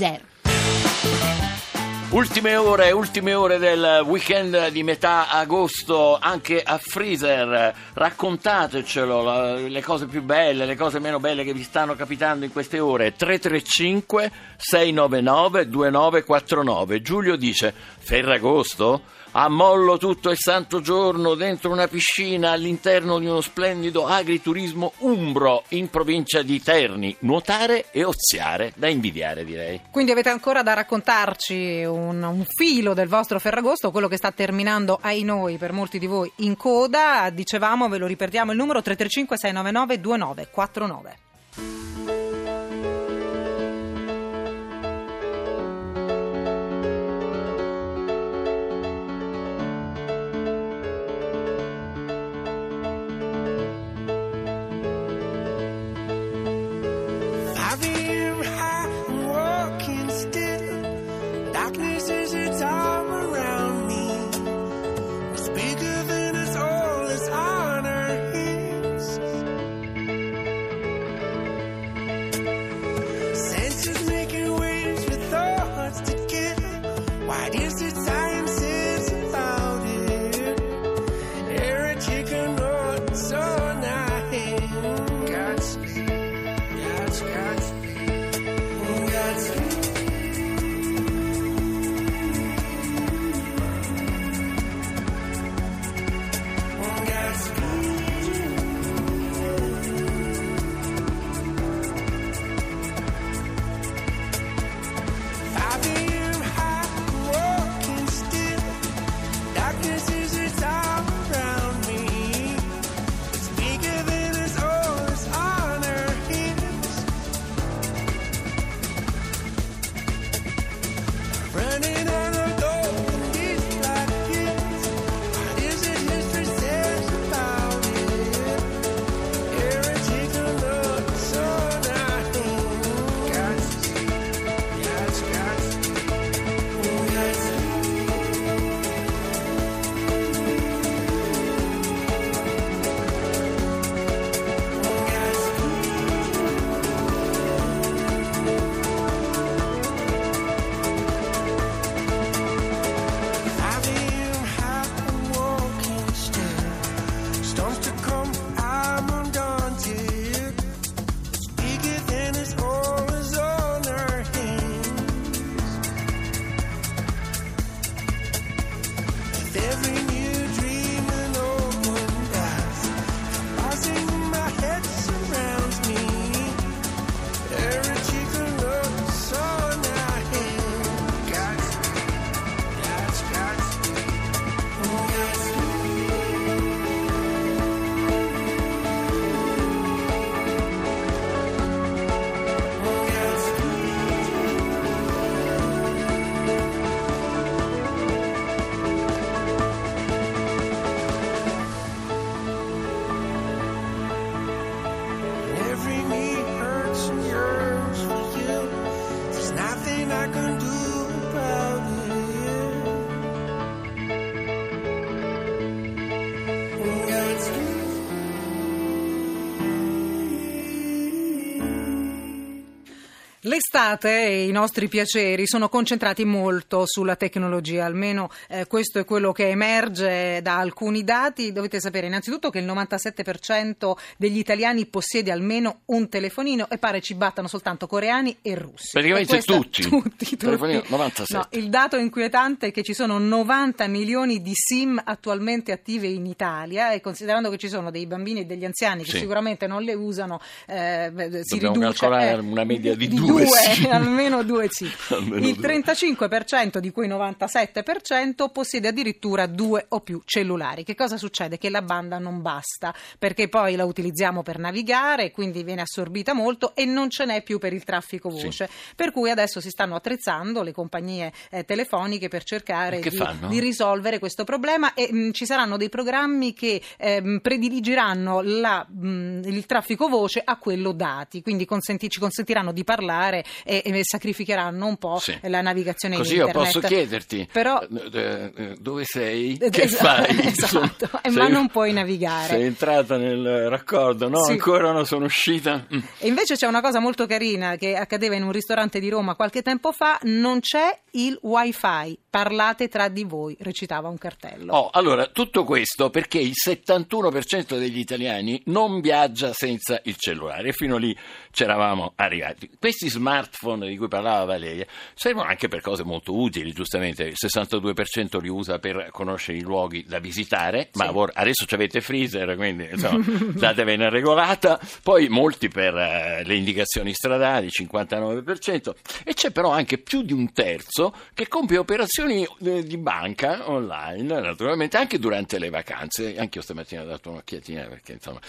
zero. Ultime ore, ultime ore del weekend di metà agosto anche a Freezer. Raccontatecelo, le cose più belle, le cose meno belle che vi stanno capitando in queste ore. 335 699 2949. Giulio dice: Ferragosto? Ammollo tutto il santo giorno dentro una piscina all'interno di uno splendido agriturismo umbro in provincia di Terni. Nuotare e oziare, da invidiare direi. Quindi avete ancora da raccontarci un, un filo del vostro Ferragosto, quello che sta terminando ai noi per molti di voi in coda. Dicevamo, ve lo ripetiamo il numero 335 699 2949. I be Let's L'estate e i nostri piaceri sono concentrati molto sulla tecnologia, almeno eh, questo è quello che emerge da alcuni dati. Dovete sapere innanzitutto che il 97% degli italiani possiede almeno un telefonino e pare ci battano soltanto coreani e russi. Praticamente E tutti. tutti, tutti. Telefonino 97. No, il dato inquietante è che ci sono 90 milioni di SIM attualmente attive in Italia e considerando che ci sono dei bambini e degli anziani che Sì. sicuramente non le usano, eh, si Dobbiamo riduce calcolare eh, una media di due, due SIM. almeno due sì. Almeno Il due. 35% di cui 97% possiede addirittura due o più cellulari. Che cosa succede? Che la banda non basta perché poi la utilizziamo per navigare, quindi viene assorbita molto e non ce n'è più per il traffico voce. Per cui adesso si stanno attrezzando le compagnie eh, telefoniche per cercare di, di risolvere questo problema e mh, ci saranno dei programmi che ehm, prediligeranno la, mh, il traffico voce a quello dati, quindi consenti- ci consentiranno di parlare e, e sacrificheranno un po' Sì. la navigazione Così in io internet. posso chiederti Però eh, eh, dove sei? Eh, Che esatto, fai? esatto, Insomma, ma sei- non puoi navigare. Sei entrata nel raccordo? No, Sì. ancora non sono uscita. Mm. E invece c'è una cosa molto carina che accadeva in un ristorante di Roma qualche tempo fa, non c'è il wifi, parlate tra di voi, recitava un cartello. Oh, allora, tutto questo perché il 71% degli italiani non viaggia senza il cellulare e fino lì c'eravamo arrivati. Questi smartphone di cui parlava Valeria servono anche per cose molto utili, giustamente, il 62% li usa per conoscere i luoghi da visitare, ma Sì. vor- adesso avete freezer, quindi insomma, datevene regolata, poi molti per eh, le indicazioni stradali, 59%, e c'è però anche più di un terzo che compie operazioni eh, di banca online, naturalmente anche durante le vacanze. Anche io stamattina ho dato un'occhiatina perché insomma,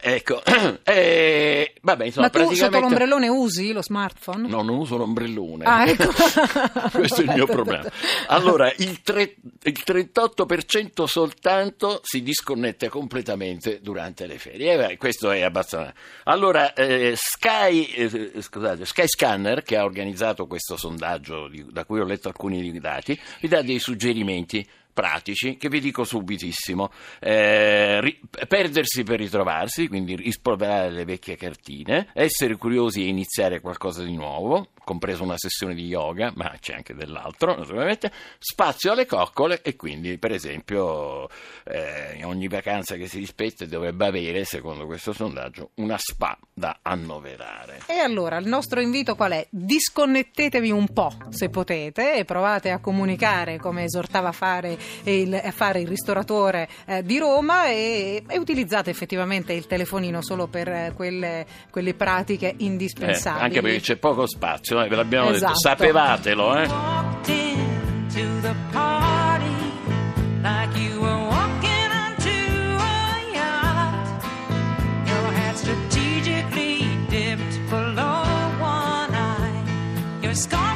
ecco, eh, vabbè, insomma, Ma tu sotto praticamente- l'ombrellone usi lo smartphone? No, non uso l'ombrellone. Ah, ecco. Questo è il mio problema. Allora, il, tre- il 38% soltanto si disconnette completamente durante le ferie. Eh, beh, questo è abbastanza. Allora, eh, Sky, eh, scusate, Sky Scanner, che ha organizzato questo sondaggio di- da cui ho letto alcuni dati, vi dà dei suggerimenti pratici che vi dico subitissimo. Eh, ri- perdersi per ritrovarsi quindi rispolverare le vecchie cartine essere curiosi e iniziare qualcosa di nuovo compreso una sessione di yoga ma c'è anche dell'altro naturalmente spazio alle coccole e quindi per esempio eh, ogni vacanza che si rispetta dovrebbe avere secondo questo sondaggio una spa da annoverare E allora il nostro invito qual è? Disconnettetevi un po' se potete e provate a comunicare come esortava a fare il, a fare il ristoratore eh, di Roma e, e utilizzate effettivamente il telefonino solo per eh, quelle, quelle pratiche Eh, indispensabili. anche perché c'è poco spazio eh, ve l'abbiamo detto Esatto. sapevatelo eh strategically dipped below one eye. Your scarf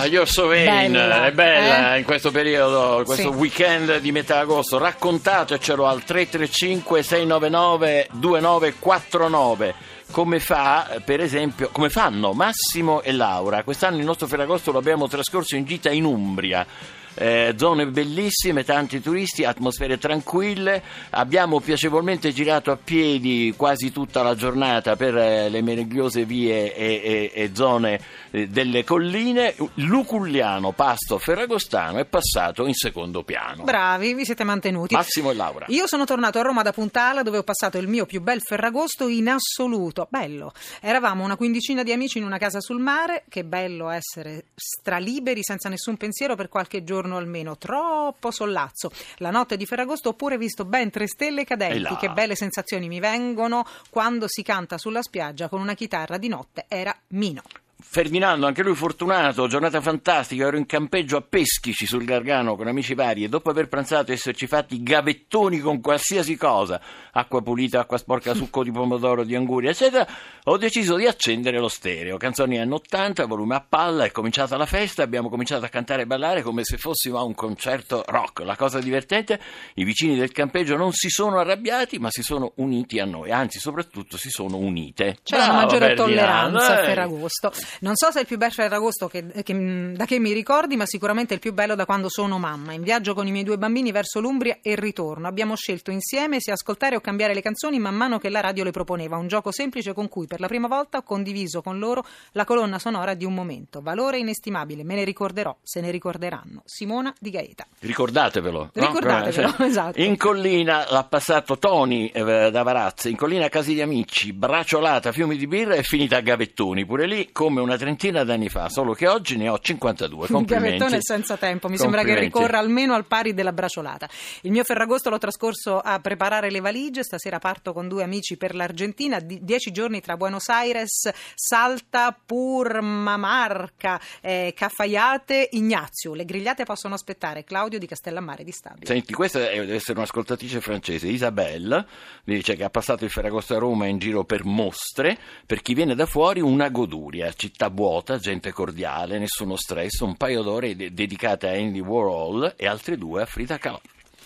Ah, You're So Vain, Bella, è bella eh? in questo periodo, questo Sì. weekend di metà agosto. Raccontatecelo al 335 699 2949. Come fa, per esempio, come fanno Massimo e Laura? Quest'anno il nostro Ferragosto lo abbiamo trascorso in gita in Umbria. Eh, zone bellissime, tanti turisti, atmosfere tranquille. Abbiamo piacevolmente girato a piedi quasi tutta la giornata per eh, le meravigliose vie e, e- e zone eh, delle colline. Luculliano, Pasto, Ferragostano è passato in secondo piano. Bravi, vi siete mantenuti. Massimo e Laura. Io sono tornato a Roma da Puntala dove ho passato il mio più bel Ferragosto in assoluto. Bello. Eravamo una quindicina di amici in una casa sul mare. Che bello essere straliberi senza nessun pensiero per qualche giorno almeno. Troppo sollazzo. La notte di Ferragosto ho pure visto ben tre stelle cadenti. Che belle sensazioni mi vengono quando si canta sulla spiaggia con una chitarra di notte. Era Mino. Ferdinando, anche lui fortunato, giornata fantastica, ero in campeggio a Peschici sul Gargano con amici vari e dopo aver pranzato e esserci fatti gavettoni con qualsiasi cosa, acqua pulita, acqua sporca, succo di pomodoro, di anguria, eccetera, ho deciso di accendere lo stereo. Canzoni anni 80, volume a palla, è cominciata la festa, abbiamo cominciato a cantare e ballare come se fossimo a un concerto rock. La cosa divertente, i vicini del campeggio non si sono arrabbiati, ma si sono uniti a noi, anzi soprattutto si sono unite. C'è una Bravo, maggiore Ferdinando, tolleranza eh. Ferragosto. Non so se è il più bello Ferragosto che, che- mm, da che mi ricordi, ma sicuramente è il più bello da quando sono mamma. In viaggio con i miei due bambini verso l'Umbria e il ritorno. Abbiamo scelto insieme se ascoltare o cambiare le canzoni man mano che la radio le proponeva. Un gioco semplice con cui per la prima volta ho condiviso con loro la colonna sonora di un momento. Valore inestimabile, me ne ricorderò, se ne ricorderanno. Simona Di Gaeta. Ricordatevelo. no? Ricordatevelo, Eh, esatto. In collina l'ha passato Tony eh, da Varazze, in collina Casi di Amici, bracciolata, fiumi di birra e finita a Gavettoni, pure lì come una trentina d'anni fa, solo che oggi ne ho 52. Un Complimenti. gavettone senza tempo, mi sembra che ricorra almeno al pari della bracciolata. Il mio Ferragosto l'ho trascorso a preparare le valigie, stasera parto con due amici per l'Argentina, di- dieci giorni tra Buenos Aires, Salta, Purmamarca, eh, Cafaiate, Ignazio. Le grigliate possono aspettare, Claudio di Castellammare di Stabio. Senti, questa è- deve essere un'ascoltatrice francese, Isabelle, mi dice che ha passato il Ferragosto a Roma in giro per mostre, per chi viene da fuori una goduria, città vuota, gente cordiale, nessuno stress, un paio d'ore de- dedicate a Andy Warhol e altre due a Frida Kahlo.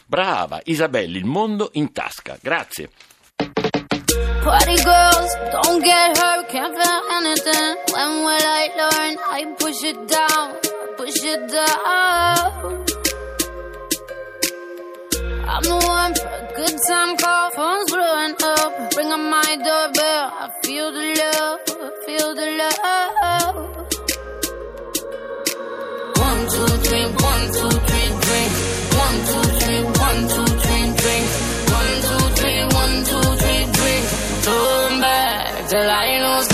Brava, Isabelle, il mondo in tasca, grazie. Party girls, don't get hurt, can't feel anything. When will I learn? I push it down, push it down. I'm the one for a good time call, phone's blowing up. Ring on my doorbell, I feel the love, feel the love. One, two, three, one, two, three, drink. One, two, three, one, two, three, drink. One, two, three, one, two, three, drink. Turn back till I lose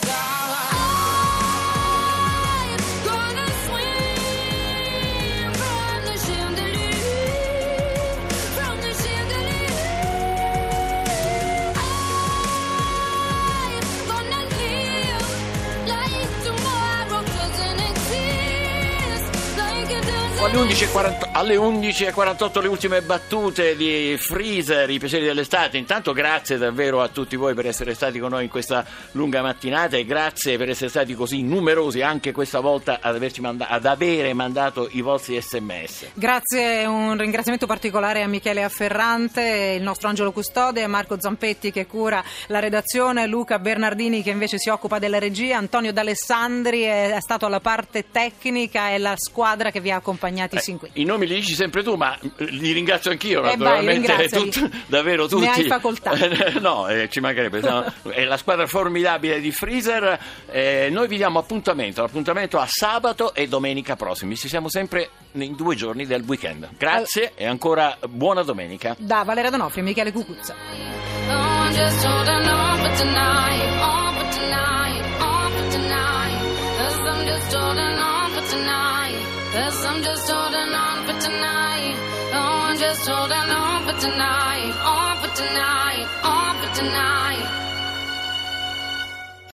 I lose alle 11.40 alle 11.48 le ultime battute di Freezer, i piaceri dell'estate. Intanto grazie davvero a tutti voi per essere stati con noi in questa lunga mattinata e grazie per essere stati così numerosi anche questa volta ad, manda- ad avere mandato i vostri sms. Grazie, un ringraziamento particolare a Michele Afferrante, il nostro angelo custode, Marco Zampetti che cura la redazione, Luca Bernardini che invece si occupa della regia, Antonio D'Alessandri è, stato alla parte tecnica e la squadra che vi ha accompagnati Eh, sin qui. I nomi li dici sempre tu, ma eh, li ringrazio anch'io, Eh, vai, naturalmente. ringraziali. tut- davvero tutti. Ne hai facoltà. no, eh, ci mancherebbe. no, è la squadra formidabile di Freezer. Eh, noi vi diamo appuntamento, l'appuntamento a sabato e domenica prossimi. Ci siamo sempre in due giorni del weekend. Grazie e ancora buona domenica. Da Valeria Donofrio e Michele Cucuzza. Cause I'm just holding on for tonight. Oh, I'm just holding on for tonight, on for tonight, on for tonight.